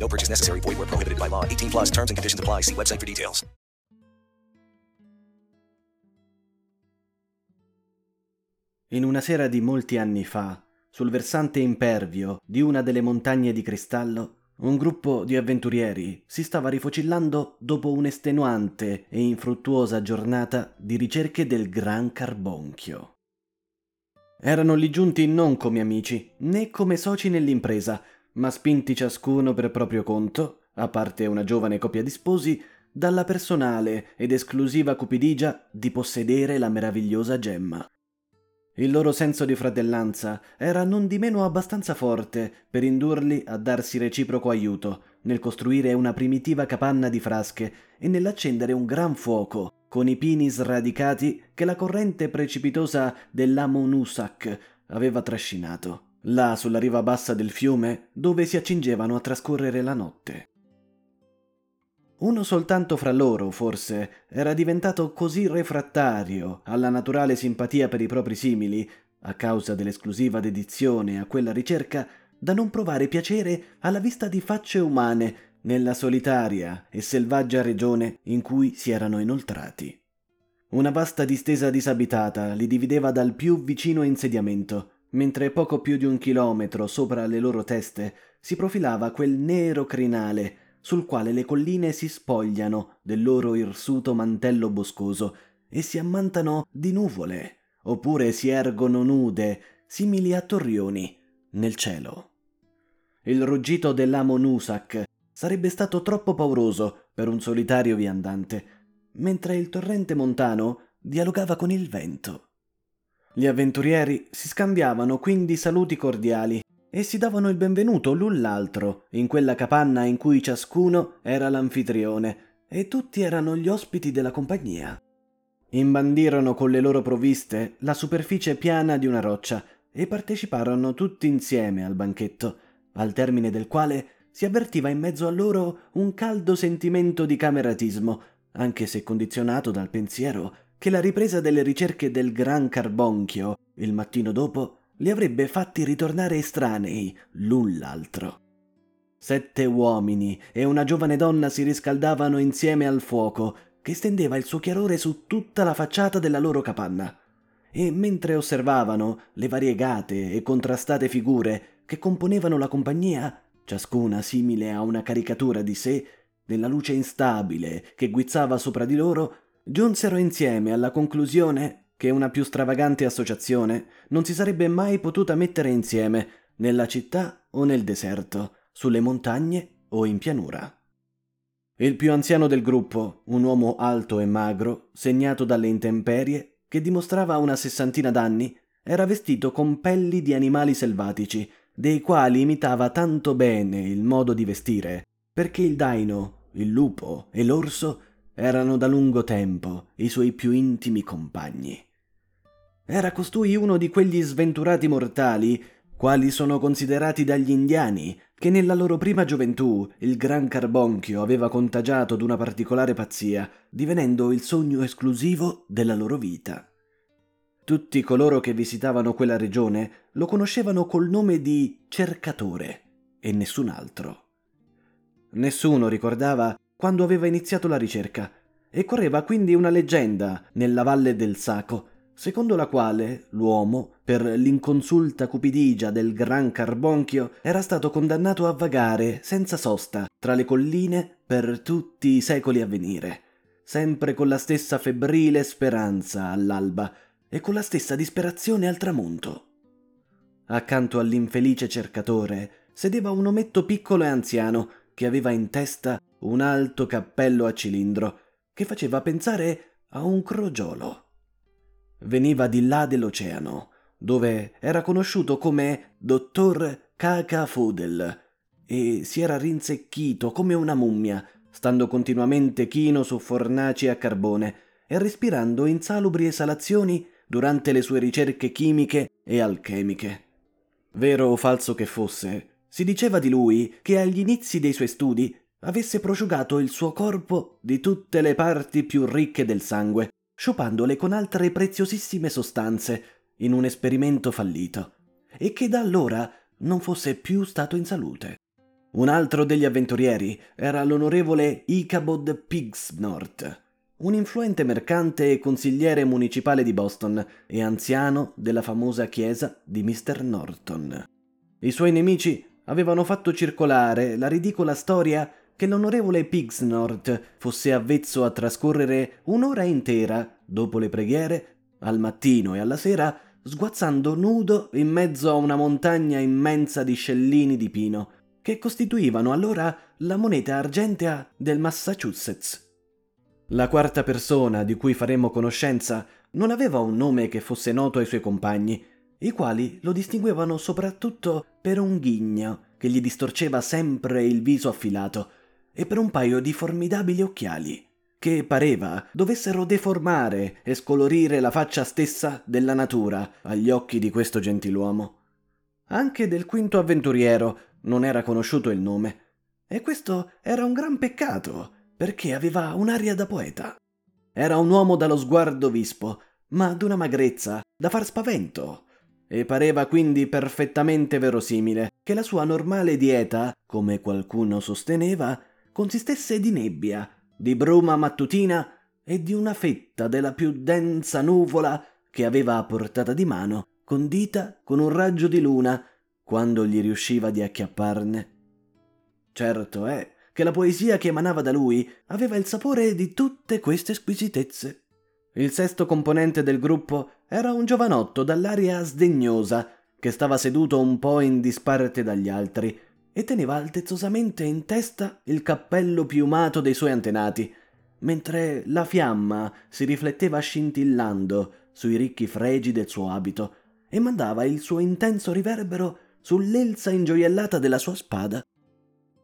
No purchase necessary. Void where prohibited by law. 18 plus terms and conditions apply. See website for details. In una sera di molti anni fa, sul versante impervio di una delle montagne di cristallo, un gruppo di avventurieri si stava rifocillando dopo un'estenuante e infruttuosa giornata di ricerche del Gran Carbonchio. Erano lì giunti non come amici, né come soci nell'impresa, ma spinti ciascuno per proprio conto, a parte una giovane coppia di sposi, dalla personale ed esclusiva cupidigia di possedere la meravigliosa gemma. Il loro senso di fratellanza era non di meno abbastanza forte per indurli a darsi reciproco aiuto nel costruire una primitiva capanna di frasche e nell'accendere un gran fuoco con i pini sradicati che la corrente precipitosa dell'Amonusak aveva trascinato, là sulla riva bassa del fiume dove si accingevano a trascorrere la notte. Uno soltanto fra loro, forse, era diventato così refrattario alla naturale simpatia per i propri simili, a causa dell'esclusiva dedizione a quella ricerca, da non provare piacere alla vista di facce umane nella solitaria e selvaggia regione in cui si erano inoltrati. Una vasta distesa disabitata li divideva dal più vicino insediamento, mentre poco più di un chilometro sopra le loro teste si profilava quel nero crinale sul quale le colline si spogliano del loro irsuto mantello boscoso e si ammantano di nuvole, oppure si ergono nude, simili a torrioni, nel cielo. Il ruggito dell'amo Nusak sarebbe stato troppo pauroso per un solitario viandante, mentre il torrente montano dialogava con il vento. Gli avventurieri si scambiavano quindi saluti cordiali e si davano il benvenuto l'un l'altro in quella capanna in cui ciascuno era l'anfitrione e tutti erano gli ospiti della compagnia. Imbandirono con le loro provviste la superficie piana di una roccia e parteciparono tutti insieme al banchetto, al termine del quale si avvertiva in mezzo a loro un caldo sentimento di cameratismo, anche se condizionato dal pensiero che la ripresa delle ricerche del Gran Carbonchio il mattino dopo li avrebbe fatti ritornare estranei l'un l'altro. Sette uomini e una giovane donna si riscaldavano insieme al fuoco che stendeva il suo chiarore su tutta la facciata della loro capanna. E mentre osservavano le variegate e contrastate figure che componevano la compagnia, ciascuna simile a una caricatura di sé, nella luce instabile che guizzava sopra di loro, giunsero insieme alla conclusione che una più stravagante associazione non si sarebbe mai potuta mettere insieme nella città o nel deserto, sulle montagne o in pianura. Il più anziano del gruppo, un uomo alto e magro, segnato dalle intemperie, che dimostrava una sessantina d'anni, era vestito con pelli di animali selvatici, dei quali imitava tanto bene il modo di vestire, perché il daino, il lupo e l'orso erano da lungo tempo i suoi più intimi compagni. Era costui uno di quegli sventurati mortali, quali sono considerati dagli indiani, che nella loro prima gioventù il gran carbonchio aveva contagiato d'una particolare pazzia, divenendo il sogno esclusivo della loro vita. Tutti coloro che visitavano quella regione lo conoscevano col nome di cercatore e nessun altro. Nessuno ricordava quando aveva iniziato la ricerca e correva quindi una leggenda nella valle del Saco secondo la quale l'uomo, per l'inconsulta cupidigia del gran carbonchio, era stato condannato a vagare senza sosta tra le colline per tutti i secoli a venire, sempre con la stessa febbrile speranza all'alba e con la stessa disperazione al tramonto. Accanto all'infelice cercatore sedeva un ometto piccolo e anziano che aveva in testa un alto cappello a cilindro che faceva pensare a un crogiolo veniva di là dell'oceano, dove era conosciuto come dottor Kaka Fudel e si era rinsecchito come una mummia stando continuamente chino su fornaci a carbone e respirando insalubri esalazioni durante le sue ricerche chimiche e alchemiche. Vero o falso che fosse, si diceva di lui che agli inizi dei suoi studi avesse prosciugato il suo corpo di tutte le parti più ricche del sangue, sciupandole con altre preziosissime sostanze in un esperimento fallito, e che da allora non fosse più stato in salute. Un altro degli avventurieri era l'onorevole Ichabod Pigsnort, un influente mercante e consigliere municipale di Boston e anziano della famosa chiesa di Mr. Norton. I suoi nemici avevano fatto circolare la ridicola storia che l'onorevole Pigsnort fosse avvezzo a trascorrere un'ora intera, dopo le preghiere, al mattino e alla sera, sguazzando nudo in mezzo a una montagna immensa di scellini di pino, che costituivano allora la moneta argentea del Massachusetts. La quarta persona di cui faremo conoscenza non aveva un nome che fosse noto ai suoi compagni, i quali lo distinguevano soprattutto per un ghigno che gli distorceva sempre il viso affilato e per un paio di formidabili occhiali che pareva dovessero deformare e scolorire la faccia stessa della natura agli occhi di questo gentiluomo. Anche del quinto avventuriero non era conosciuto il nome, e questo era un gran peccato, perché aveva un'aria da poeta. Era un uomo dallo sguardo vispo, ma d'una magrezza da far spavento, e pareva quindi perfettamente verosimile che la sua normale dieta, come qualcuno sosteneva, consistesse di nebbia, di bruma mattutina e di una fetta della più densa nuvola che aveva a portata di mano, condita con un raggio di luna, quando gli riusciva di acchiapparne. Certo è che la poesia che emanava da lui aveva il sapore di tutte queste squisitezze. Il sesto componente del gruppo era un giovanotto dall'aria sdegnosa, che stava seduto un po' in disparte dagli altri e teneva altezzosamente in testa il cappello piumato dei suoi antenati, mentre la fiamma si rifletteva scintillando sui ricchi fregi del suo abito e mandava il suo intenso riverbero sull'elsa ingioiellata della sua spada.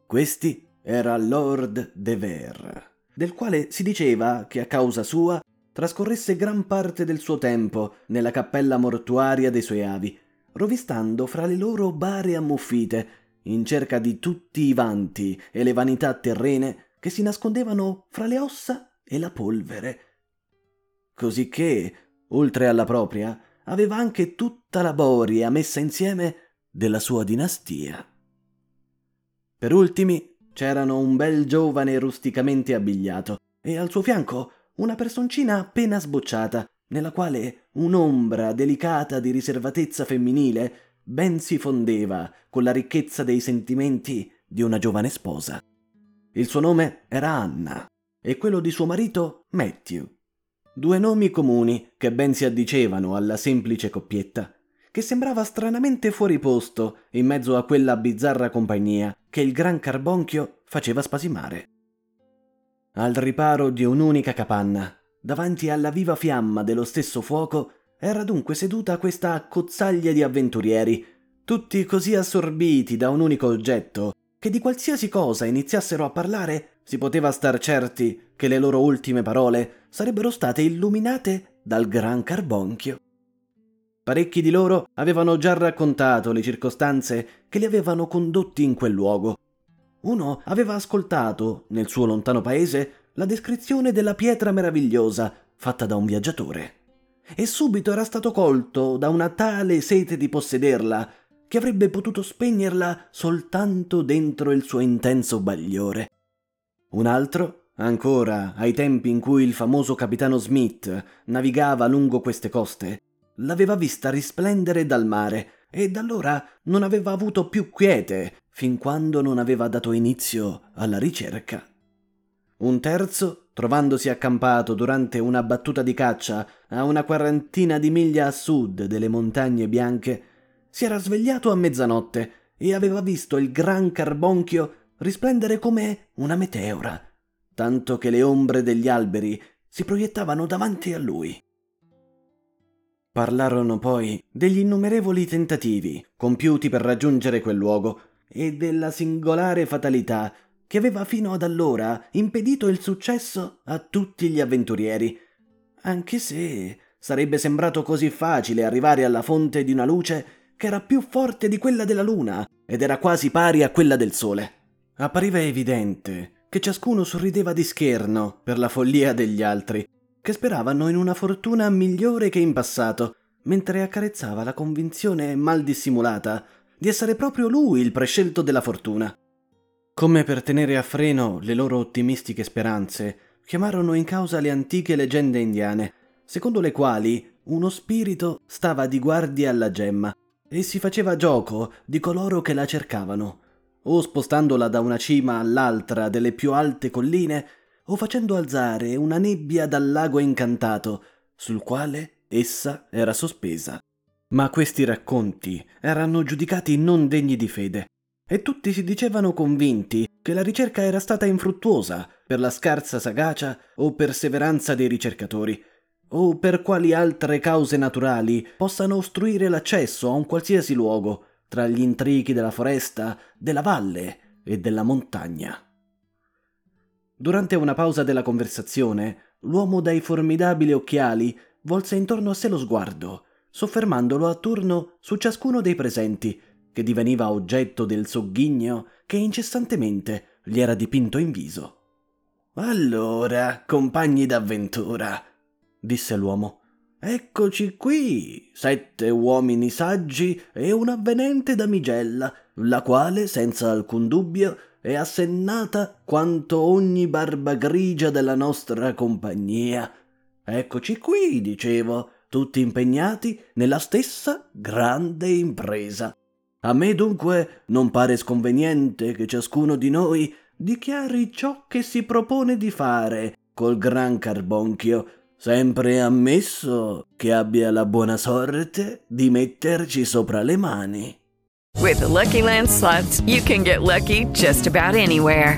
Questi era Lord de Vere, del quale si diceva che a causa sua trascorresse gran parte del suo tempo nella cappella mortuaria dei suoi avi, rovistando fra le loro bare ammuffite, in cerca di tutti i vanti e le vanità terrene che si nascondevano fra le ossa e la polvere. Cosicché, oltre alla propria, aveva anche tutta la boria messa insieme della sua dinastia. Per ultimi c'erano un bel giovane rusticamente abbigliato e al suo fianco una personcina appena sbocciata, nella quale un'ombra delicata di riservatezza femminile ben si fondeva con la ricchezza dei sentimenti di una giovane sposa. Il suo nome era Anna e quello di suo marito Matthew. Due nomi comuni che ben si addicevano alla semplice coppietta, che sembrava stranamente fuori posto in mezzo a quella bizzarra compagnia che il gran carbonchio faceva spasimare al riparo di un'unica capanna, davanti alla viva fiamma dello stesso fuoco, era dunque seduta questa accozzaglia di avventurieri, tutti così assorbiti da un unico oggetto, che di qualsiasi cosa iniziassero a parlare, si poteva star certi che le loro ultime parole sarebbero state illuminate dal gran carbonchio. Parecchi di loro avevano già raccontato le circostanze che li avevano condotti in quel luogo, uno aveva ascoltato, nel suo lontano paese, la descrizione della pietra meravigliosa fatta da un viaggiatore. E subito era stato colto da una tale sete di possederla che avrebbe potuto spegnerla soltanto dentro il suo intenso bagliore. Un altro, ancora ai tempi in cui il famoso capitano Smith navigava lungo queste coste, l'aveva vista risplendere dal mare e da allora non aveva avuto più quiete fin quando non aveva dato inizio alla ricerca. Un terzo, trovandosi accampato durante una battuta di caccia a una quarantina di miglia a sud delle montagne bianche, si era svegliato a mezzanotte e aveva visto il gran carbonchio risplendere come una meteora, tanto che le ombre degli alberi si proiettavano davanti a lui. Parlarono poi degli innumerevoli tentativi compiuti per raggiungere quel luogo e della singolare fatalità che aveva fino ad allora impedito il successo a tutti gli avventurieri. Anche se sarebbe sembrato così facile arrivare alla fonte di una luce che era più forte di quella della luna ed era quasi pari a quella del sole. Appariva evidente che ciascuno sorrideva di scherno per la follia degli altri, che speravano in una fortuna migliore che in passato, mentre accarezzava la convinzione mal dissimulata di essere proprio lui il prescelto della fortuna. Come per tenere a freno le loro ottimistiche speranze, chiamarono in causa le antiche leggende indiane, secondo le quali uno spirito stava di guardia alla gemma e si faceva gioco di coloro che la cercavano, o spostandola da una cima all'altra delle più alte colline, o facendo alzare una nebbia dal lago incantato, sul quale essa era sospesa. Ma questi racconti erano giudicati non degni di fede, e tutti si dicevano convinti che la ricerca era stata infruttuosa per la scarsa sagacia o perseveranza dei ricercatori, o per quali altre cause naturali possano ostruire l'accesso a un qualsiasi luogo tra gli intrighi della foresta, della valle e della montagna. Durante una pausa della conversazione, l'uomo dai formidabili occhiali volse intorno a sé lo sguardo, soffermandolo a turno su ciascuno dei presenti, che diveniva oggetto del sogghigno che incessantemente gli era dipinto in viso. Allora, compagni d'avventura, disse l'uomo, eccoci qui, sette uomini saggi e un'avvenente damigella, la quale, senza alcun dubbio, è assennata quanto ogni barba grigia della nostra compagnia. Eccoci qui, dicevo, tutti impegnati nella stessa grande impresa. A me dunque non pare sconveniente che ciascuno di noi dichiari ciò che si propone di fare col gran carbonchio, sempre ammesso che abbia la buona sorte di metterci sopra le mani. With the Lucky Land slots, you can get lucky just about anywhere.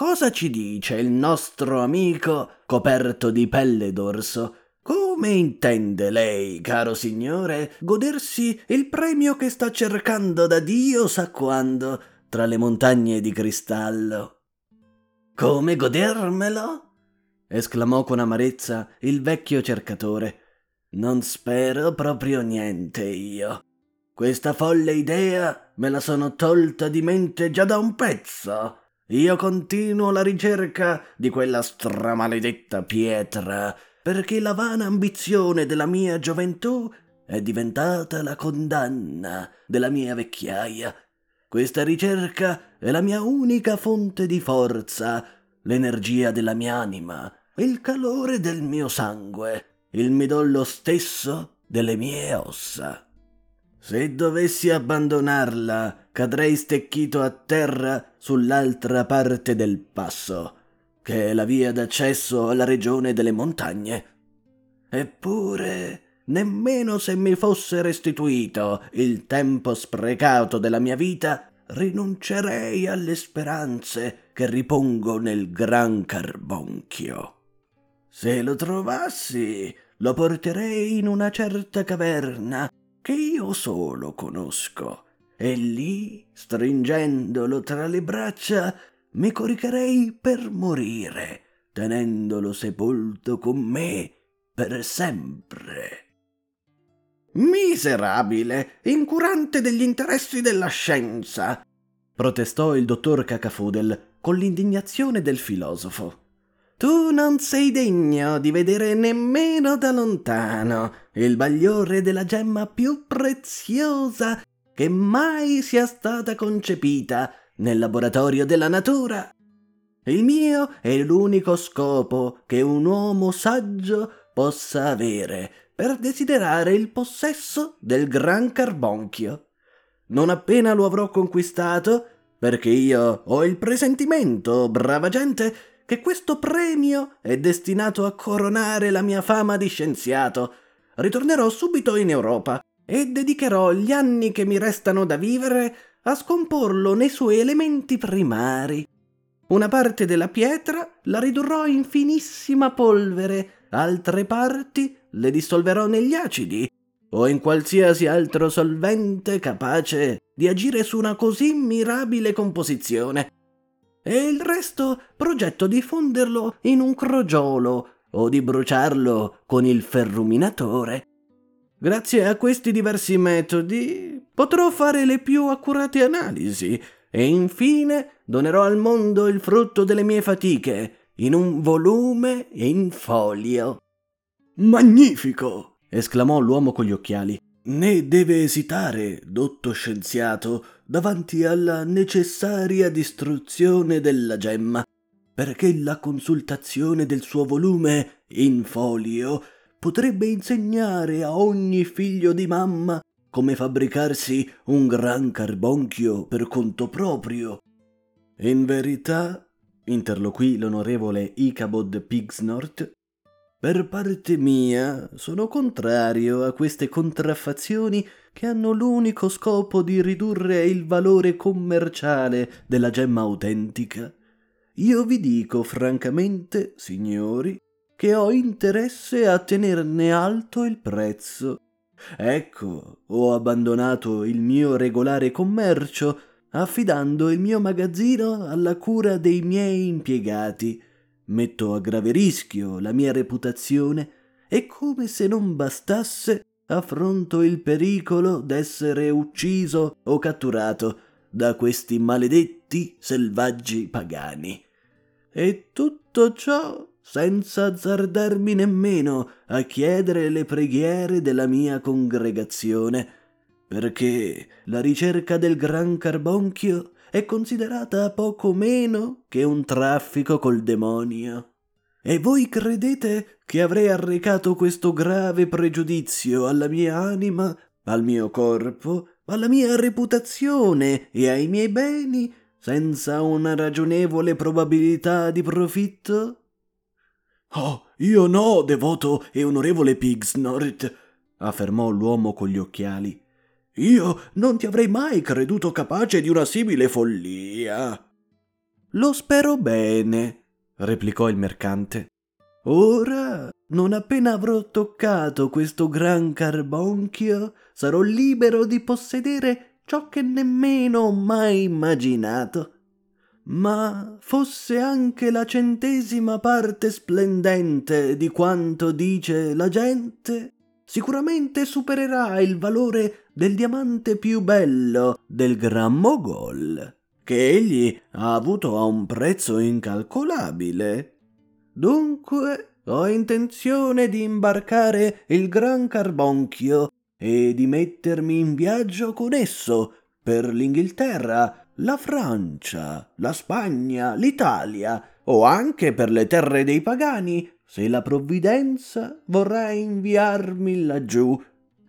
cosa ci dice il nostro amico coperto di pelle d'orso? Come intende lei, caro signore, godersi il premio che sta cercando da Dio sa quando tra le montagne di cristallo? Come godermelo? esclamò con amarezza il vecchio cercatore. Non spero proprio niente io. Questa folle idea me la sono tolta di mente già da un pezzo. Io continuo la ricerca di quella stramaledetta pietra, perché la vana ambizione della mia gioventù è diventata la condanna della mia vecchiaia. Questa ricerca è la mia unica fonte di forza, l'energia della mia anima, il calore del mio sangue il midollo stesso delle mie ossa. Se dovessi abbandonarla, cadrei stecchito a terra sull'altra parte del passo, che è la via d'accesso alla regione delle montagne. Eppure, nemmeno se mi fosse restituito il tempo sprecato della mia vita, rinuncerei alle speranze che ripongo nel gran carbonchio. Se lo trovassi, lo porterei in una certa caverna che io solo conosco, e lì, stringendolo tra le braccia, mi coricherei per morire, tenendolo sepolto con me per sempre. Miserabile, incurante degli interessi della scienza, protestò il dottor Cacafudel con l'indignazione del filosofo. Tu non sei degno di vedere nemmeno da lontano il bagliore della gemma più preziosa che mai sia stata concepita nel laboratorio della natura. Il mio è l'unico scopo che un uomo saggio possa avere per desiderare il possesso del gran carbonchio. Non appena lo avrò conquistato, perché io ho il presentimento, brava gente, che questo premio è destinato a coronare la mia fama di scienziato. Ritornerò subito in Europa e dedicherò gli anni che mi restano da vivere a scomporlo nei suoi elementi primari. Una parte della pietra la ridurrò in finissima polvere, altre parti le dissolverò negli acidi o in qualsiasi altro solvente capace di agire su una così mirabile composizione. E il resto progetto di fonderlo in un crogiolo o di bruciarlo con il ferruminatore. Grazie a questi diversi metodi potrò fare le più accurate analisi e infine donerò al mondo il frutto delle mie fatiche in un volume in folio. Magnifico! esclamò l'uomo con gli occhiali. Né deve esitare, dotto scienziato, davanti alla necessaria distruzione della gemma, perché la consultazione del suo volume in folio potrebbe insegnare a ogni figlio di mamma come fabbricarsi un gran carbonchio per conto proprio. In verità, interloquì l'onorevole Ichabod Pigsnort, per parte mia sono contrario a queste contraffazioni che hanno l'unico scopo di ridurre il valore commerciale della gemma autentica. Io vi dico francamente, signori, che ho interesse a tenerne alto il prezzo Ecco, ho abbandonato il mio regolare commercio, affidando il mio magazzino alla cura dei miei impiegati. Metto a grave rischio la mia reputazione e come se non bastasse affronto il pericolo d'essere ucciso o catturato da questi maledetti selvaggi pagani. E tutto ciò senza azzardarmi nemmeno a chiedere le preghiere della mia congregazione, perché la ricerca del gran carbonchio è considerata poco meno che un traffico col demonio. E voi credete che avrei arrecato questo grave pregiudizio alla mia anima, al mio corpo, alla mia reputazione e ai miei beni senza una ragionevole probabilità di profitto? Oh, io no, devoto e onorevole Pigsnort, affermò l'uomo con gli occhiali. Io non ti avrei mai creduto capace di una simile follia. Lo spero bene, replicò il mercante. Ora, non appena avrò toccato questo gran carbonchio, sarò libero di possedere ciò che nemmeno ho mai immaginato ma fosse anche la centesima parte splendente di quanto dice la gente, sicuramente supererà il valore del diamante più bello del Gran Mogol, che egli ha avuto a un prezzo incalcolabile. Dunque ho intenzione di imbarcare il Gran Carbonchio e di mettermi in viaggio con esso per l'Inghilterra la Francia, la Spagna, l'Italia o anche per le terre dei pagani, se la provvidenza vorrà inviarmi laggiù.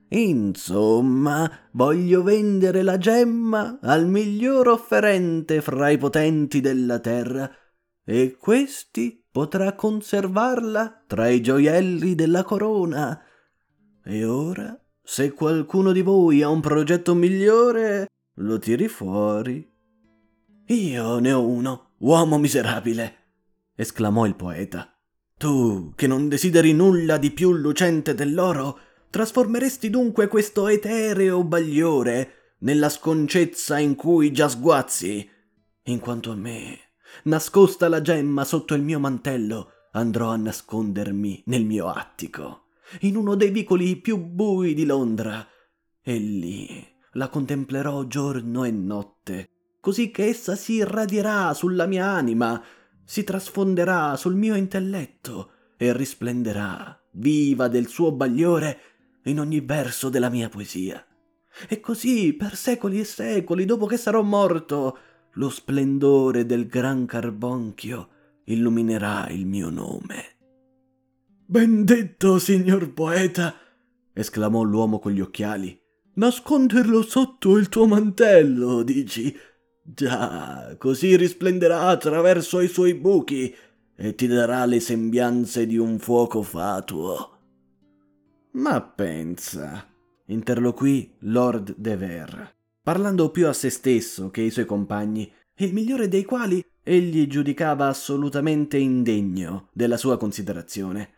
Insomma, voglio vendere la gemma al miglior offerente fra i potenti della terra, e questi potrà conservarla tra i gioielli della corona. E ora, se qualcuno di voi ha un progetto migliore, lo tiri fuori. Io ne ho uno, uomo miserabile, esclamò il poeta. Tu, che non desideri nulla di più lucente dell'oro, trasformeresti dunque questo etereo bagliore nella sconcezza in cui già sguazzi. In quanto a me, nascosta la gemma sotto il mio mantello, andrò a nascondermi nel mio attico, in uno dei vicoli più bui di Londra, e lì la contemplerò giorno e notte così che essa si irradierà sulla mia anima, si trasfonderà sul mio intelletto e risplenderà, viva del suo bagliore, in ogni verso della mia poesia. E così, per secoli e secoli, dopo che sarò morto, lo splendore del gran carbonchio illuminerà il mio nome. Bendetto, signor poeta! esclamò l'uomo con gli occhiali. Nasconderlo sotto il tuo mantello, dici? Già, così risplenderà attraverso i suoi buchi e ti darà le sembianze di un fuoco fatuo. Ma pensa, interloquì Lord de Ver, parlando più a se stesso che ai suoi compagni, il migliore dei quali egli giudicava assolutamente indegno della sua considerazione.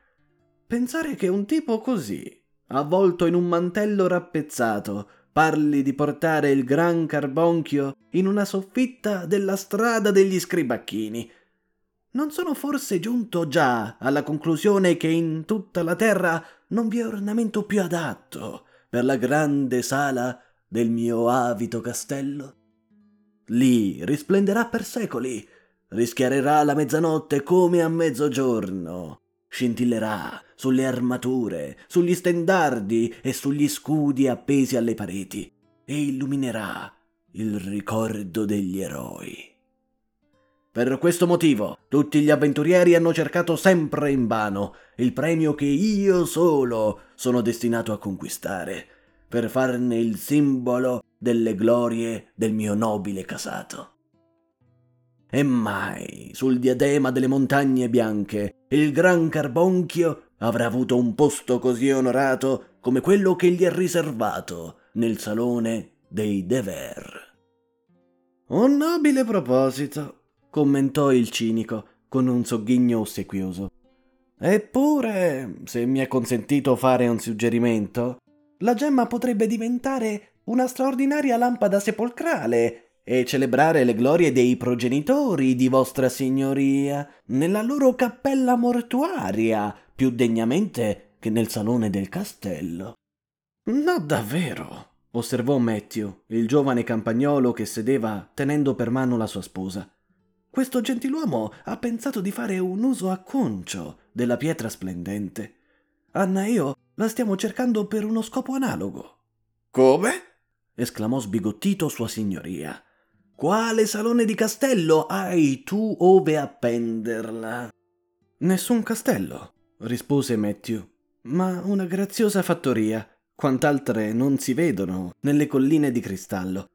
Pensare che un tipo così, avvolto in un mantello rappezzato, parli di portare il gran carbonchio in una soffitta della strada degli scribacchini. Non sono forse giunto già alla conclusione che in tutta la terra non vi è ornamento più adatto per la grande sala del mio avito castello? Lì risplenderà per secoli, rischiarerà la mezzanotte come a mezzogiorno, scintillerà sulle armature, sugli stendardi e sugli scudi appesi alle pareti e illuminerà il ricordo degli eroi. Per questo motivo tutti gli avventurieri hanno cercato sempre invano il premio che io solo sono destinato a conquistare, per farne il simbolo delle glorie del mio nobile casato. E mai sul diadema delle montagne bianche il gran carbonchio avrà avuto un posto così onorato come quello che gli è riservato nel salone dei Dever. Un nobile proposito, commentò il cinico con un sogghigno ossequioso. Eppure, se mi è consentito fare un suggerimento, la gemma potrebbe diventare una straordinaria lampada sepolcrale e celebrare le glorie dei progenitori di vostra signoria nella loro cappella mortuaria più degnamente che nel salone del castello. No, davvero, osservò Matthew, il giovane campagnolo che sedeva tenendo per mano la sua sposa. Questo gentiluomo ha pensato di fare un uso acconcio della pietra splendente. Anna e io la stiamo cercando per uno scopo analogo. Come? esclamò sbigottito Sua Signoria. Quale salone di castello hai tu ove appenderla? Nessun castello, rispose Matthew, ma una graziosa fattoria, quant'altre non si vedono nelle colline di cristallo.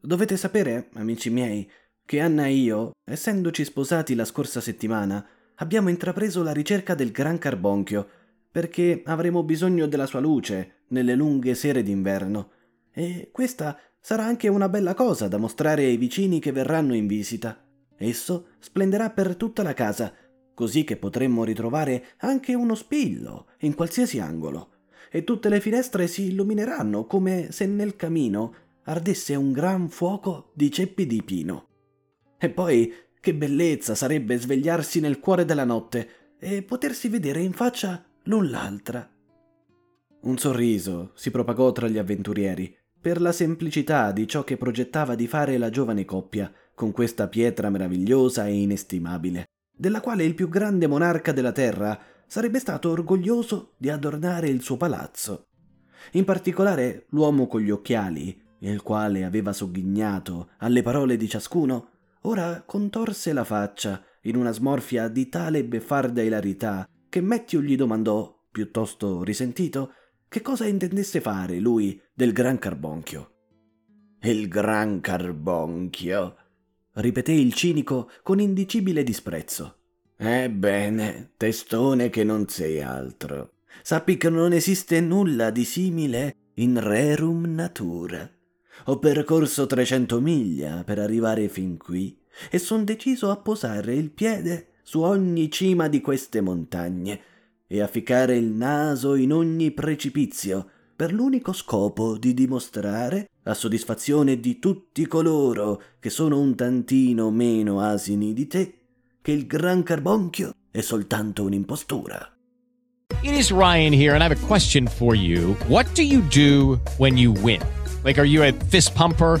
Dovete sapere, amici miei, che Anna e io, essendoci sposati la scorsa settimana, abbiamo intrapreso la ricerca del gran carbonchio, perché avremo bisogno della sua luce nelle lunghe sere d'inverno. E questa sarà anche una bella cosa da mostrare ai vicini che verranno in visita. Esso splenderà per tutta la casa, così che potremmo ritrovare anche uno spillo in qualsiasi angolo, e tutte le finestre si illumineranno come se nel camino ardesse un gran fuoco di ceppi di pino. E poi che bellezza sarebbe svegliarsi nel cuore della notte e potersi vedere in faccia l'un l'altra. Un sorriso si propagò tra gli avventurieri per la semplicità di ciò che progettava di fare la giovane coppia con questa pietra meravigliosa e inestimabile, della quale il più grande monarca della terra sarebbe stato orgoglioso di adornare il suo palazzo. In particolare l'uomo con gli occhiali, il quale aveva sogghignato alle parole di ciascuno, ora contorse la faccia in una smorfia di tale beffarda ilarità che Matthew gli domandò, piuttosto risentito, che cosa intendesse fare lui del gran carbonchio. Il gran carbonchio, ripeté il cinico con indicibile disprezzo. Ebbene, testone che non sei altro. Sappi che non esiste nulla di simile in rerum natura. Ho percorso trecento miglia per arrivare fin qui e son deciso a posare il piede su ogni cima di queste montagne e a ficcare il naso in ogni precipizio, per l'unico scopo di dimostrare, a soddisfazione di tutti coloro che sono un tantino meno asini di te, che il gran carbonchio è soltanto un'impostura. It is Ryan here and I have a question for you. What do you do when you win? Like are you a fist pumper?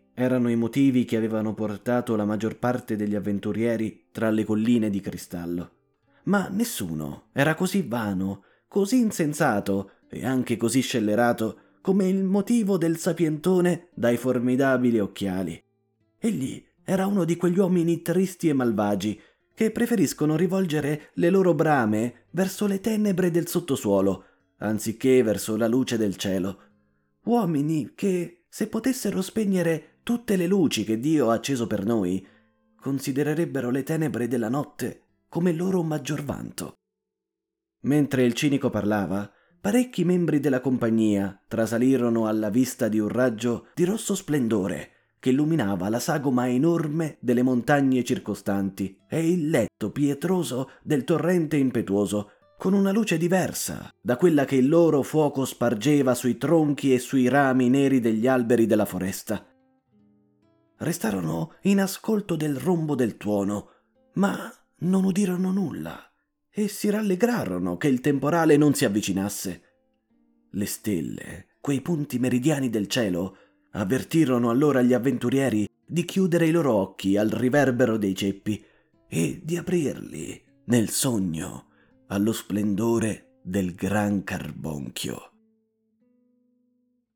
erano i motivi che avevano portato la maggior parte degli avventurieri tra le colline di cristallo. Ma nessuno era così vano, così insensato e anche così scellerato come il motivo del sapientone dai formidabili occhiali. Egli era uno di quegli uomini tristi e malvagi che preferiscono rivolgere le loro brame verso le tenebre del sottosuolo, anziché verso la luce del cielo. Uomini che, se potessero spegnere tutte le luci che Dio ha acceso per noi, considererebbero le tenebre della notte come loro maggior vanto. Mentre il cinico parlava, parecchi membri della compagnia trasalirono alla vista di un raggio di rosso splendore che illuminava la sagoma enorme delle montagne circostanti e il letto pietroso del torrente impetuoso, con una luce diversa da quella che il loro fuoco spargeva sui tronchi e sui rami neri degli alberi della foresta. Restarono in ascolto del rombo del tuono, ma non udirono nulla e si rallegrarono che il temporale non si avvicinasse. Le stelle, quei punti meridiani del cielo, avvertirono allora gli avventurieri di chiudere i loro occhi al riverbero dei ceppi e di aprirli nel sogno allo splendore del gran carbonchio.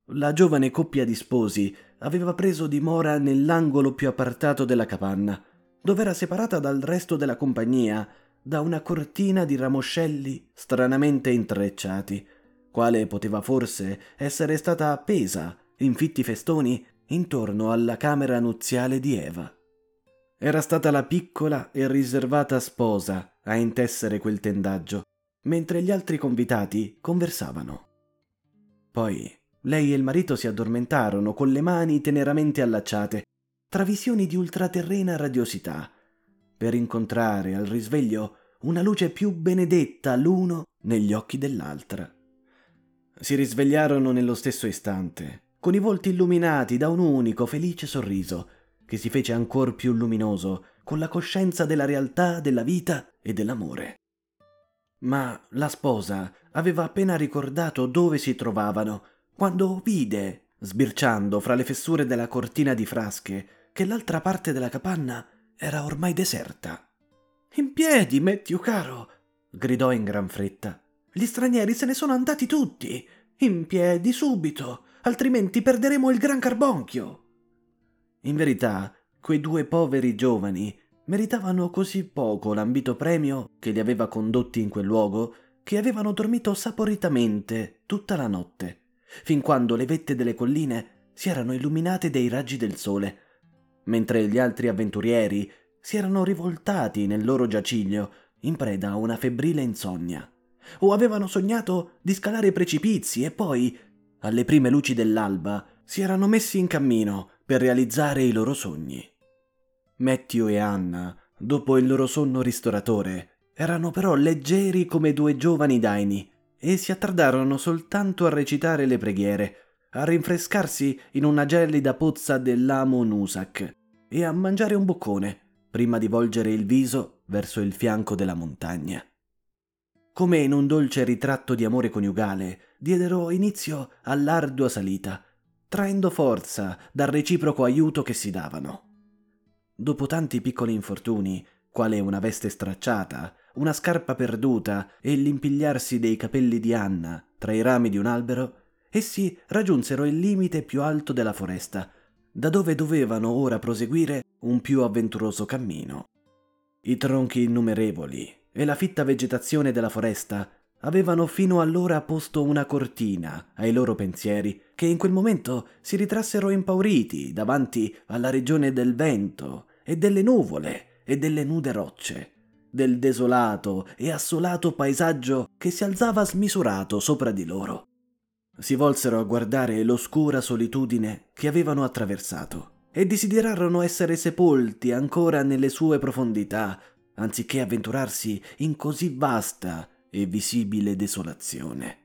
La giovane coppia di sposi aveva preso dimora nell'angolo più appartato della capanna, dove era separata dal resto della compagnia da una cortina di ramoscelli stranamente intrecciati, quale poteva forse essere stata appesa in fitti festoni intorno alla camera nuziale di Eva. Era stata la piccola e riservata sposa a intessere quel tendaggio, mentre gli altri convitati conversavano. Poi lei e il marito si addormentarono con le mani teneramente allacciate, tra visioni di ultraterrena radiosità, per incontrare al risveglio una luce più benedetta l'uno negli occhi dell'altra. Si risvegliarono nello stesso istante, con i volti illuminati da un unico felice sorriso, che si fece ancor più luminoso con la coscienza della realtà della vita e dell'amore. Ma la sposa aveva appena ricordato dove si trovavano, quando vide, sbirciando fra le fessure della cortina di frasche, che l'altra parte della capanna era ormai deserta. In piedi, Matthew caro! gridò in gran fretta. Gli stranieri se ne sono andati tutti. In piedi subito, altrimenti perderemo il gran carbonchio. In verità, quei due poveri giovani meritavano così poco l'ambito premio che li aveva condotti in quel luogo che avevano dormito saporitamente tutta la notte, fin quando le vette delle colline si erano illuminate dai raggi del sole, mentre gli altri avventurieri si erano rivoltati nel loro giaciglio in preda a una febbrile insonnia, o avevano sognato di scalare precipizi e poi, alle prime luci dell'alba, si erano messi in cammino per realizzare i loro sogni. Matthew e Anna, dopo il loro sonno ristoratore, erano però leggeri come due giovani daini e si attardarono soltanto a recitare le preghiere, a rinfrescarsi in una gelida pozza dell'Amo Nusak e a mangiare un boccone prima di volgere il viso verso il fianco della montagna. Come in un dolce ritratto di amore coniugale, diedero inizio all'ardua salita, traendo forza dal reciproco aiuto che si davano. Dopo tanti piccoli infortuni, quale una veste stracciata, una scarpa perduta e l'impigliarsi dei capelli di Anna tra i rami di un albero, essi raggiunsero il limite più alto della foresta, da dove dovevano ora proseguire un più avventuroso cammino. I tronchi innumerevoli e la fitta vegetazione della foresta avevano fino allora posto una cortina ai loro pensieri, che in quel momento si ritrassero impauriti davanti alla regione del vento e delle nuvole e delle nude rocce, del desolato e assolato paesaggio che si alzava smisurato sopra di loro si volsero a guardare l'oscura solitudine che avevano attraversato e desiderarono essere sepolti ancora nelle sue profondità, anziché avventurarsi in così vasta e visibile desolazione.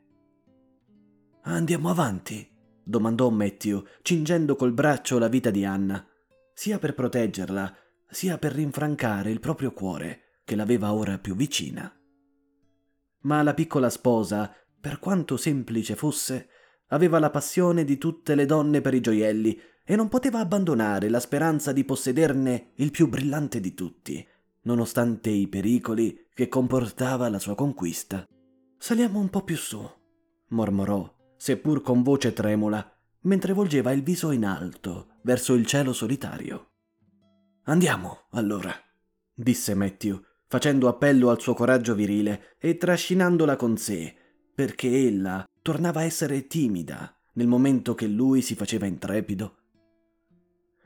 Andiamo avanti? domandò Matthew, cingendo col braccio la vita di Anna, sia per proteggerla, sia per rinfrancare il proprio cuore, che l'aveva ora più vicina. Ma la piccola sposa, per quanto semplice fosse, aveva la passione di tutte le donne per i gioielli e non poteva abbandonare la speranza di possederne il più brillante di tutti, nonostante i pericoli che comportava la sua conquista. Saliamo un po' più su, mormorò, seppur con voce tremula, mentre volgeva il viso in alto verso il cielo solitario. Andiamo, allora, disse Matthew, facendo appello al suo coraggio virile e trascinandola con sé, perché ella tornava a essere timida nel momento che lui si faceva intrepido.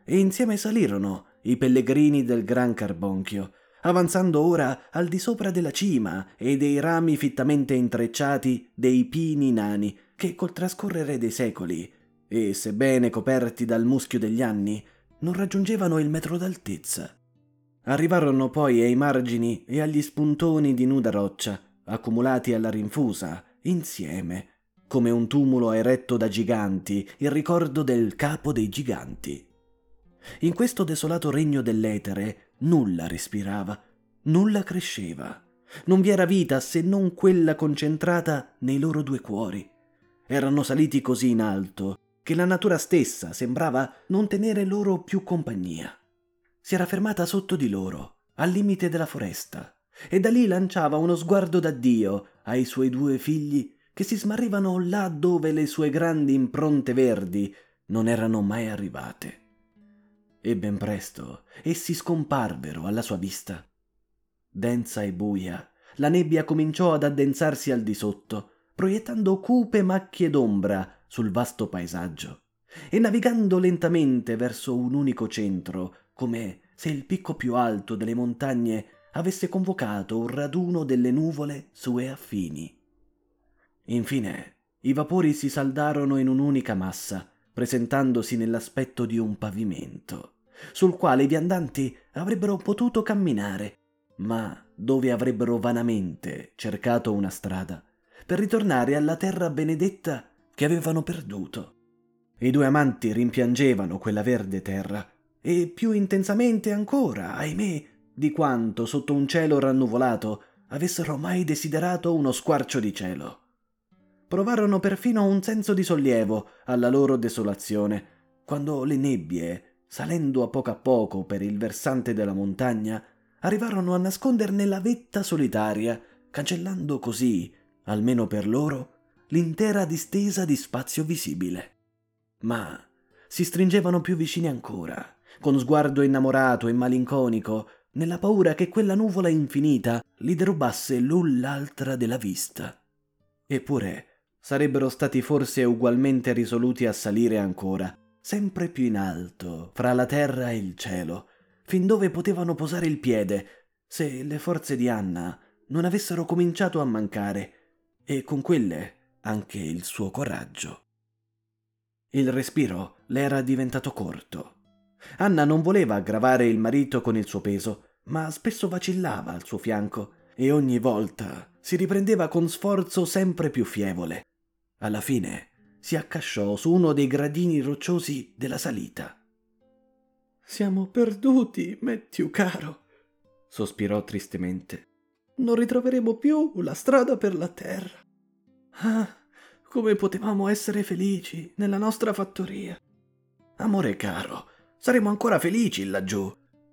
E insieme salirono i pellegrini del Gran Carbonchio, avanzando ora al di sopra della cima e dei rami fittamente intrecciati dei pini nani che col trascorrere dei secoli, e sebbene coperti dal muschio degli anni, non raggiungevano il metro d'altezza. Arrivarono poi ai margini e agli spuntoni di nuda roccia, accumulati alla rinfusa, insieme, come un tumulo eretto da giganti, il ricordo del capo dei giganti. In questo desolato regno dell'etere nulla respirava, nulla cresceva. Non vi era vita se non quella concentrata nei loro due cuori. Erano saliti così in alto che la natura stessa sembrava non tenere loro più compagnia. Si era fermata sotto di loro, al limite della foresta, e da lì lanciava uno sguardo d'addio ai suoi due figli che si smarrivano là dove le sue grandi impronte verdi non erano mai arrivate e ben presto essi scomparvero alla sua vista. Densa e buia, la nebbia cominciò ad addensarsi al di sotto, proiettando cupe macchie d'ombra sul vasto paesaggio, e navigando lentamente verso un unico centro, come se il picco più alto delle montagne avesse convocato un raduno delle nuvole sue affini. Infine, i vapori si saldarono in un'unica massa, presentandosi nell'aspetto di un pavimento sul quale i viandanti avrebbero potuto camminare, ma dove avrebbero vanamente cercato una strada per ritornare alla terra benedetta che avevano perduto. I due amanti rimpiangevano quella verde terra, e più intensamente ancora, ahimè, di quanto sotto un cielo rannuvolato avessero mai desiderato uno squarcio di cielo. Provarono perfino un senso di sollievo alla loro desolazione, quando le nebbie salendo a poco a poco per il versante della montagna, arrivarono a nasconderne la vetta solitaria, cancellando così, almeno per loro, l'intera distesa di spazio visibile. Ma si stringevano più vicini ancora, con sguardo innamorato e malinconico, nella paura che quella nuvola infinita li derubasse l'un l'altra della vista. Eppure sarebbero stati forse ugualmente risoluti a salire ancora, sempre più in alto, fra la terra e il cielo, fin dove potevano posare il piede, se le forze di Anna non avessero cominciato a mancare, e con quelle anche il suo coraggio. Il respiro le era diventato corto. Anna non voleva aggravare il marito con il suo peso, ma spesso vacillava al suo fianco e ogni volta si riprendeva con sforzo sempre più fievole. Alla fine si accasciò su uno dei gradini rocciosi della salita. Siamo perduti, Matthew caro, sospirò tristemente. Non ritroveremo più la strada per la terra. Ah, come potevamo essere felici nella nostra fattoria. Amore caro, saremo ancora felici laggiù,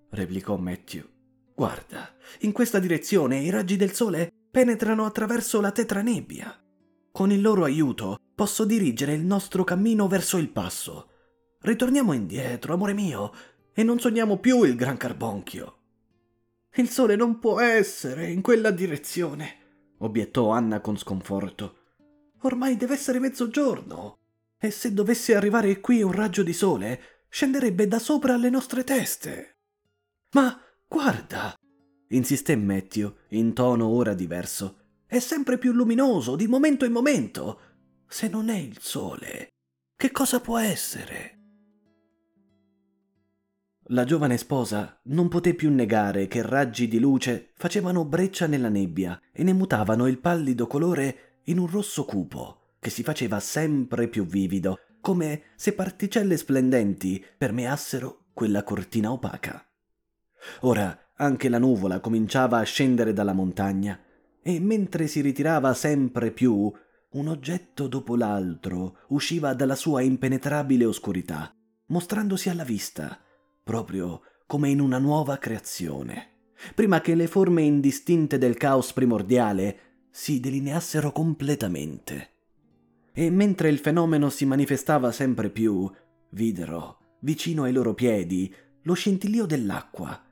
replicò Matthew. Guarda, in questa direzione i raggi del sole penetrano attraverso la tetranebbia. Con il loro aiuto posso dirigere il nostro cammino verso il passo. Ritorniamo indietro, amore mio, e non sogniamo più il gran carbonchio. Il sole non può essere in quella direzione, obiettò Anna con sconforto. Ormai deve essere mezzogiorno, e se dovesse arrivare qui un raggio di sole, scenderebbe da sopra le nostre teste. Ma guarda, insisté Matthew in tono ora diverso. È sempre più luminoso di momento in momento se non è il sole, che cosa può essere? La giovane sposa non poté più negare che raggi di luce facevano breccia nella nebbia e ne mutavano il pallido colore in un rosso cupo che si faceva sempre più vivido, come se particelle splendenti permeassero quella cortina opaca. Ora anche la nuvola cominciava a scendere dalla montagna e mentre si ritirava sempre più, un oggetto dopo l'altro usciva dalla sua impenetrabile oscurità, mostrandosi alla vista, proprio come in una nuova creazione, prima che le forme indistinte del caos primordiale si delineassero completamente. E mentre il fenomeno si manifestava sempre più, videro, vicino ai loro piedi, lo scintillio dell'acqua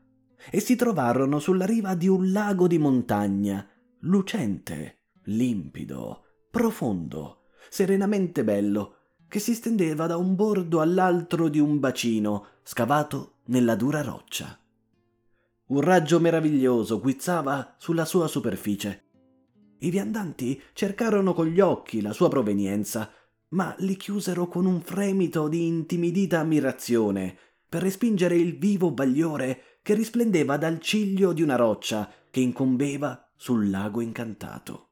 e si trovarono sulla riva di un lago di montagna, lucente, limpido, profondo, serenamente bello, che si stendeva da un bordo all'altro di un bacino scavato nella dura roccia. Un raggio meraviglioso guizzava sulla sua superficie. I viandanti cercarono con gli occhi la sua provenienza, ma li chiusero con un fremito di intimidita ammirazione per respingere il vivo bagliore che risplendeva dal ciglio di una roccia che incombeva sul lago incantato.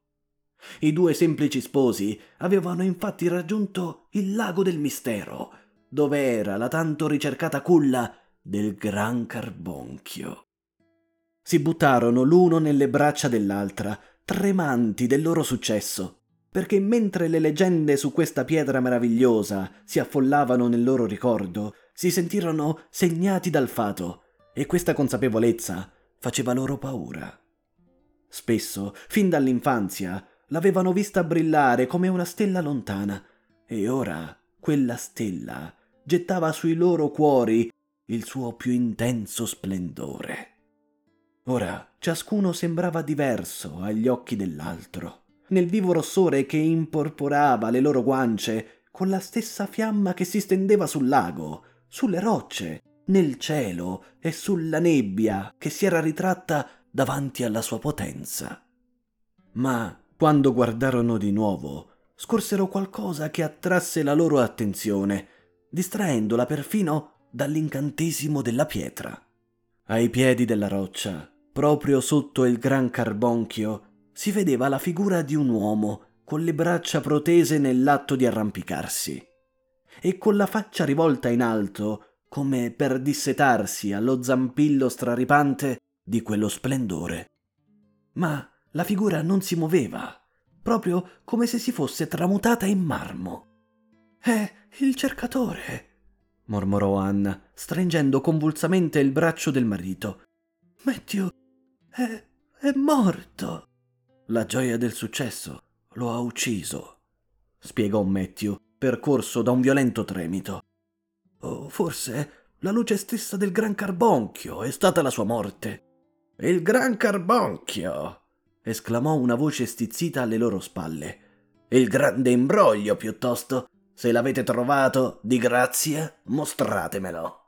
I due semplici sposi avevano infatti raggiunto il lago del mistero, dove era la tanto ricercata culla del gran carbonchio. Si buttarono l'uno nelle braccia dell'altra, tremanti del loro successo, perché mentre le leggende su questa pietra meravigliosa si affollavano nel loro ricordo, si sentirono segnati dal fato, e questa consapevolezza faceva loro paura. Spesso, fin dall'infanzia, l'avevano vista brillare come una stella lontana, e ora quella stella gettava sui loro cuori il suo più intenso splendore. Ora ciascuno sembrava diverso agli occhi dell'altro, nel vivo rossore che imporporava le loro guance, con la stessa fiamma che si stendeva sul lago, sulle rocce, nel cielo e sulla nebbia che si era ritratta davanti alla sua potenza. Ma quando guardarono di nuovo, scorsero qualcosa che attrasse la loro attenzione, distraendola perfino dall'incantesimo della pietra. Ai piedi della roccia, proprio sotto il gran carbonchio, si vedeva la figura di un uomo con le braccia protese nell'atto di arrampicarsi e con la faccia rivolta in alto come per dissetarsi allo zampillo straripante di quello splendore. Ma la figura non si muoveva, proprio come se si fosse tramutata in marmo. È il cercatore, mormorò Anna, stringendo convulsamente il braccio del marito. Matthew è, è morto. La gioia del successo lo ha ucciso, spiegò Matthew, percorso da un violento tremito. O forse la luce stessa del gran carbonchio è stata la sua morte. Il gran carbonchio! esclamò una voce stizzita alle loro spalle. Il grande imbroglio, piuttosto. Se l'avete trovato, di grazia, mostratemelo.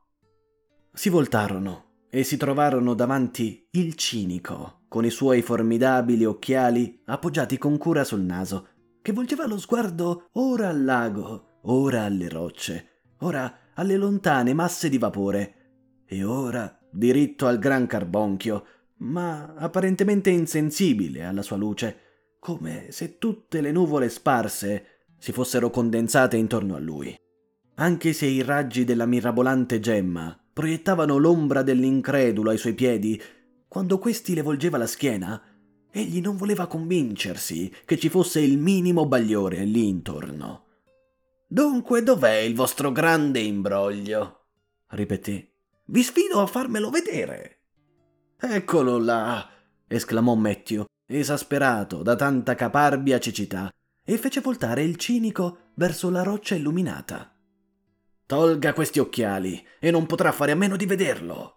Si voltarono e si trovarono davanti il cinico, con i suoi formidabili occhiali appoggiati con cura sul naso, che volgeva lo sguardo ora al lago, ora alle rocce, ora alle lontane masse di vapore, e ora diritto al gran carbonchio, ma apparentemente insensibile alla sua luce, come se tutte le nuvole sparse si fossero condensate intorno a lui. Anche se i raggi della mirabolante gemma proiettavano l'ombra dell'incredulo ai suoi piedi, quando questi le volgeva la schiena, egli non voleva convincersi che ci fosse il minimo bagliore lì intorno. Dunque dov'è il vostro grande imbroglio? ripeté. Vi sfido a farmelo vedere. Eccolo là! esclamò Matthew, esasperato da tanta caparbia cecità, e fece voltare il cinico verso la roccia illuminata. Tolga questi occhiali e non potrà fare a meno di vederlo.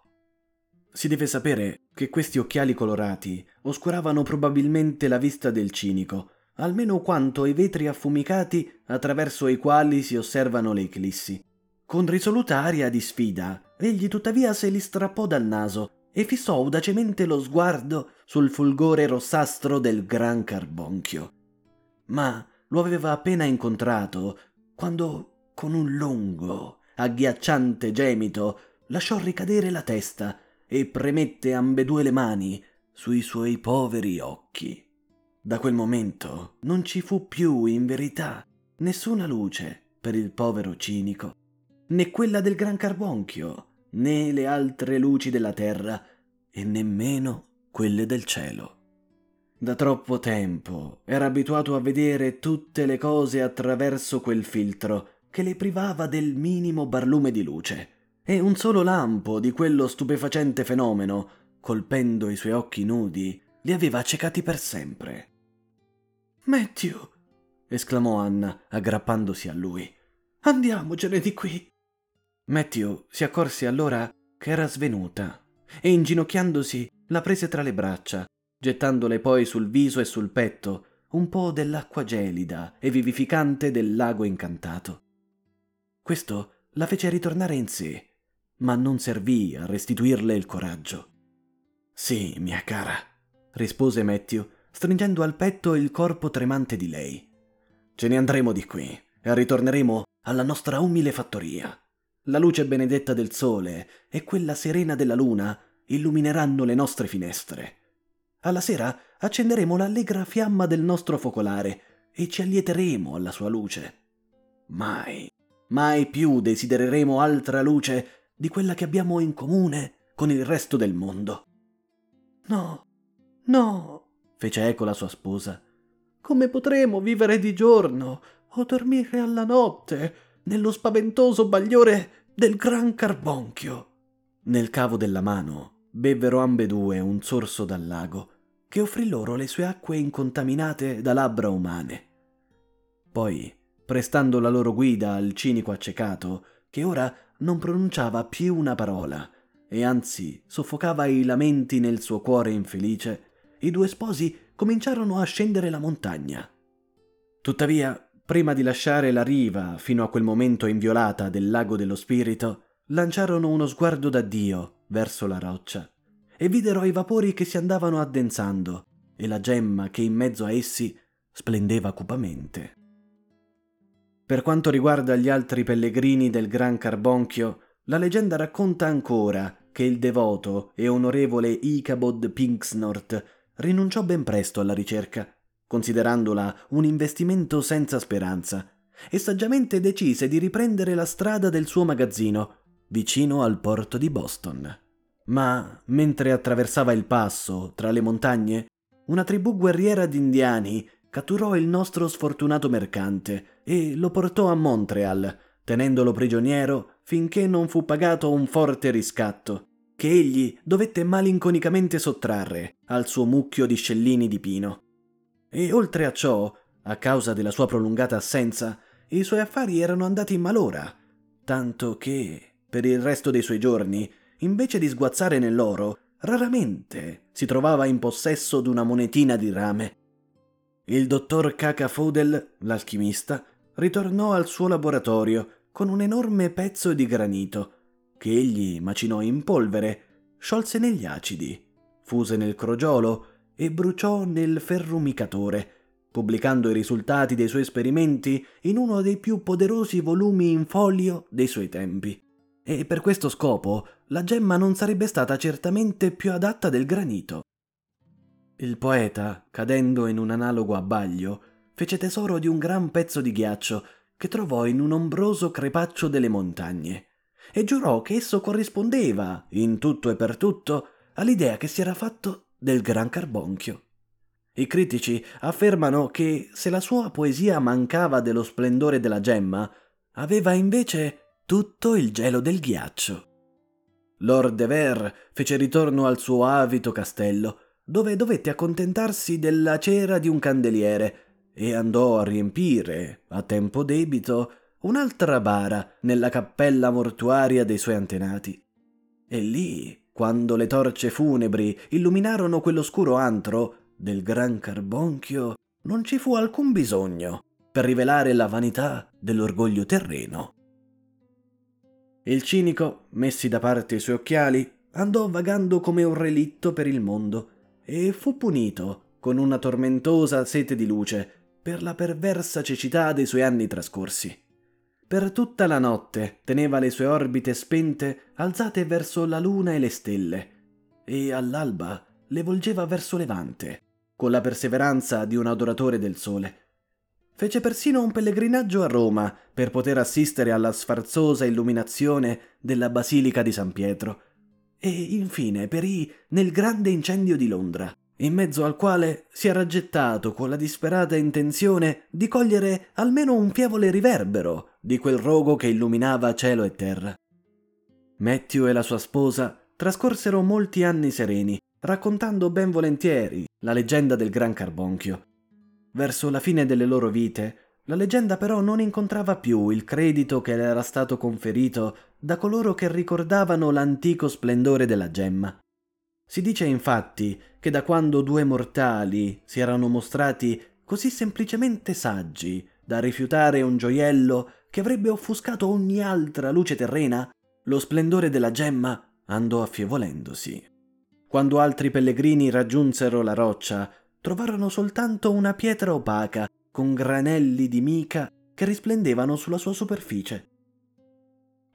Si deve sapere che questi occhiali colorati oscuravano probabilmente la vista del cinico, almeno quanto i vetri affumicati attraverso i quali si osservano le eclissi. Con risoluta aria di sfida, egli tuttavia se li strappò dal naso e fissò audacemente lo sguardo sul fulgore rossastro del gran carbonchio. Ma lo aveva appena incontrato quando, con un lungo, agghiacciante gemito, lasciò ricadere la testa e premette ambedue le mani sui suoi poveri occhi. Da quel momento non ci fu più, in verità, nessuna luce per il povero cinico, né quella del gran carbonchio, né le altre luci della terra, e nemmeno quelle del cielo. Da troppo tempo era abituato a vedere tutte le cose attraverso quel filtro che le privava del minimo barlume di luce, e un solo lampo di quello stupefacente fenomeno, colpendo i suoi occhi nudi, li aveva accecati per sempre. Matthew! esclamò Anna, aggrappandosi a lui. Andiamocene di qui. Matthew si accorse allora che era svenuta e inginocchiandosi la prese tra le braccia, gettandole poi sul viso e sul petto un po' dell'acqua gelida e vivificante del lago incantato. Questo la fece ritornare in sé, ma non servì a restituirle il coraggio. Sì, mia cara, rispose Matthew, stringendo al petto il corpo tremante di lei. Ce ne andremo di qui e ritorneremo alla nostra umile fattoria. La luce benedetta del sole e quella serena della luna illumineranno le nostre finestre. Alla sera accenderemo l'allegra fiamma del nostro focolare e ci allieteremo alla sua luce. Mai, mai più desidereremo altra luce di quella che abbiamo in comune con il resto del mondo. No, no, fece eco la sua sposa. Come potremo vivere di giorno o dormire alla notte nello spaventoso bagliore del gran carbonchio? Nel cavo della mano bevvero ambedue un sorso dal lago che offrì loro le sue acque incontaminate da labbra umane. Poi, prestando la loro guida al cinico accecato, che ora non pronunciava più una parola, e anzi soffocava i lamenti nel suo cuore infelice, i due sposi cominciarono a scendere la montagna. Tuttavia, prima di lasciare la riva fino a quel momento inviolata del lago dello spirito, lanciarono uno sguardo d'addio verso la roccia e videro i vapori che si andavano addensando e la gemma che in mezzo a essi splendeva cupamente. Per quanto riguarda gli altri pellegrini del Gran Carbonchio, la leggenda racconta ancora che il devoto e onorevole Ichabod Pinksnort rinunciò ben presto alla ricerca, considerandola un investimento senza speranza, e saggiamente decise di riprendere la strada del suo magazzino, vicino al porto di Boston. Ma, mentre attraversava il passo tra le montagne, una tribù guerriera d'indiani catturò il nostro sfortunato mercante e lo portò a Montreal, tenendolo prigioniero finché non fu pagato un forte riscatto, che egli dovette malinconicamente sottrarre al suo mucchio di scellini di pino. E oltre a ciò, a causa della sua prolungata assenza, i suoi affari erano andati in malora, tanto che, per il resto dei suoi giorni, invece di sguazzare nell'oro, raramente si trovava in possesso d'una monetina di rame il dottor Kaka Fodel, l'alchimista, ritornò al suo laboratorio con un enorme pezzo di granito che egli macinò in polvere, sciolse negli acidi, fuse nel crogiolo e bruciò nel ferrumicatore, pubblicando i risultati dei suoi esperimenti in uno dei più poderosi volumi in folio dei suoi tempi. E per questo scopo la gemma non sarebbe stata certamente più adatta del granito. Il poeta, cadendo in un analogo abbaglio, fece tesoro di un gran pezzo di ghiaccio che trovò in un ombroso crepaccio delle montagne e giurò che esso corrispondeva, in tutto e per tutto, all'idea che si era fatto del gran carbonchio. I critici affermano che se la sua poesia mancava dello splendore della gemma, aveva invece tutto il gelo del ghiaccio. Lord de Ver fece ritorno al suo avito castello dove dovette accontentarsi della cera di un candeliere e andò a riempire, a tempo debito, un'altra bara nella cappella mortuaria dei suoi antenati. E lì, quando le torce funebri illuminarono quell'oscuro antro del gran carbonchio, non ci fu alcun bisogno per rivelare la vanità dell'orgoglio terreno. Il cinico, messi da parte i suoi occhiali, andò vagando come un relitto per il mondo e fu punito con una tormentosa sete di luce per la perversa cecità dei suoi anni trascorsi. per tutta la notte teneva le sue orbite spente alzate verso la luna e le stelle, e all'alba le volgeva verso levante, con la perseveranza di un adoratore del sole. Fece persino un pellegrinaggio a Roma per poter assistere alla sfarzosa illuminazione della Basilica di San Pietro, e infine perì nel grande incendio di Londra, in mezzo al quale si era gettato con la disperata intenzione di cogliere almeno un fievole riverbero di quel rogo che illuminava cielo e terra. Matthew e la sua sposa trascorsero molti anni sereni, raccontando ben volentieri la leggenda del Gran Carbonchio. Verso la fine delle loro vite, la leggenda però non incontrava più il credito che le era stato conferito da coloro che ricordavano l'antico splendore della gemma. Si dice infatti che da quando due mortali si erano mostrati così semplicemente saggi da rifiutare un gioiello che avrebbe offuscato ogni altra luce terrena, lo splendore della gemma andò affievolendosi. Quando altri pellegrini raggiunsero la roccia, trovarono soltanto una pietra opaca con granelli di mica che risplendevano sulla sua superficie.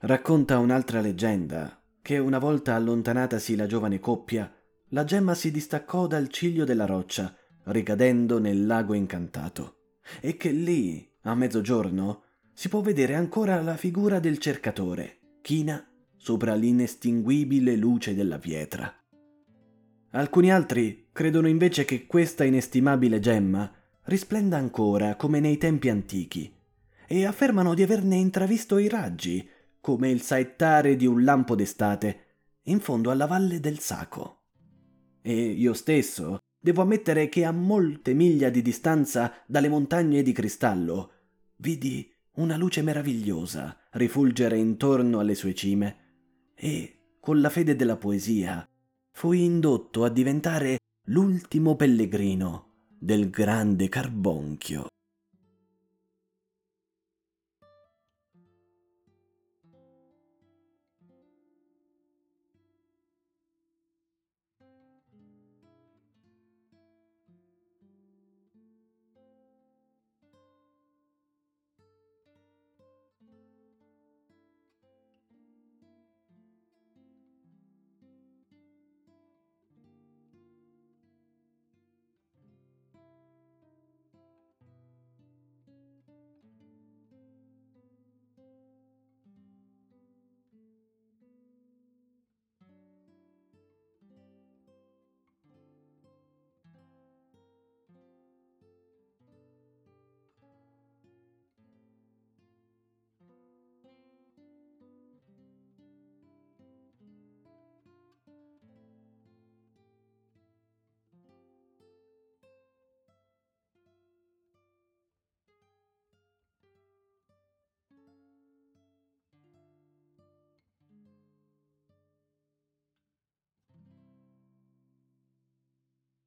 Racconta un'altra leggenda che una volta allontanatasi la giovane coppia, la gemma si distaccò dal ciglio della roccia, ricadendo nel lago incantato, e che lì, a mezzogiorno, si può vedere ancora la figura del cercatore, china sopra l'inestinguibile luce della pietra. Alcuni altri credono invece che questa inestimabile gemma risplenda ancora come nei tempi antichi e affermano di averne intravisto i raggi come il saettare di un lampo d'estate in fondo alla valle del Saco. E io stesso devo ammettere che a molte miglia di distanza dalle montagne di cristallo vidi una luce meravigliosa rifulgere intorno alle sue cime e, con la fede della poesia, fui indotto a diventare l'ultimo pellegrino del grande carbonchio.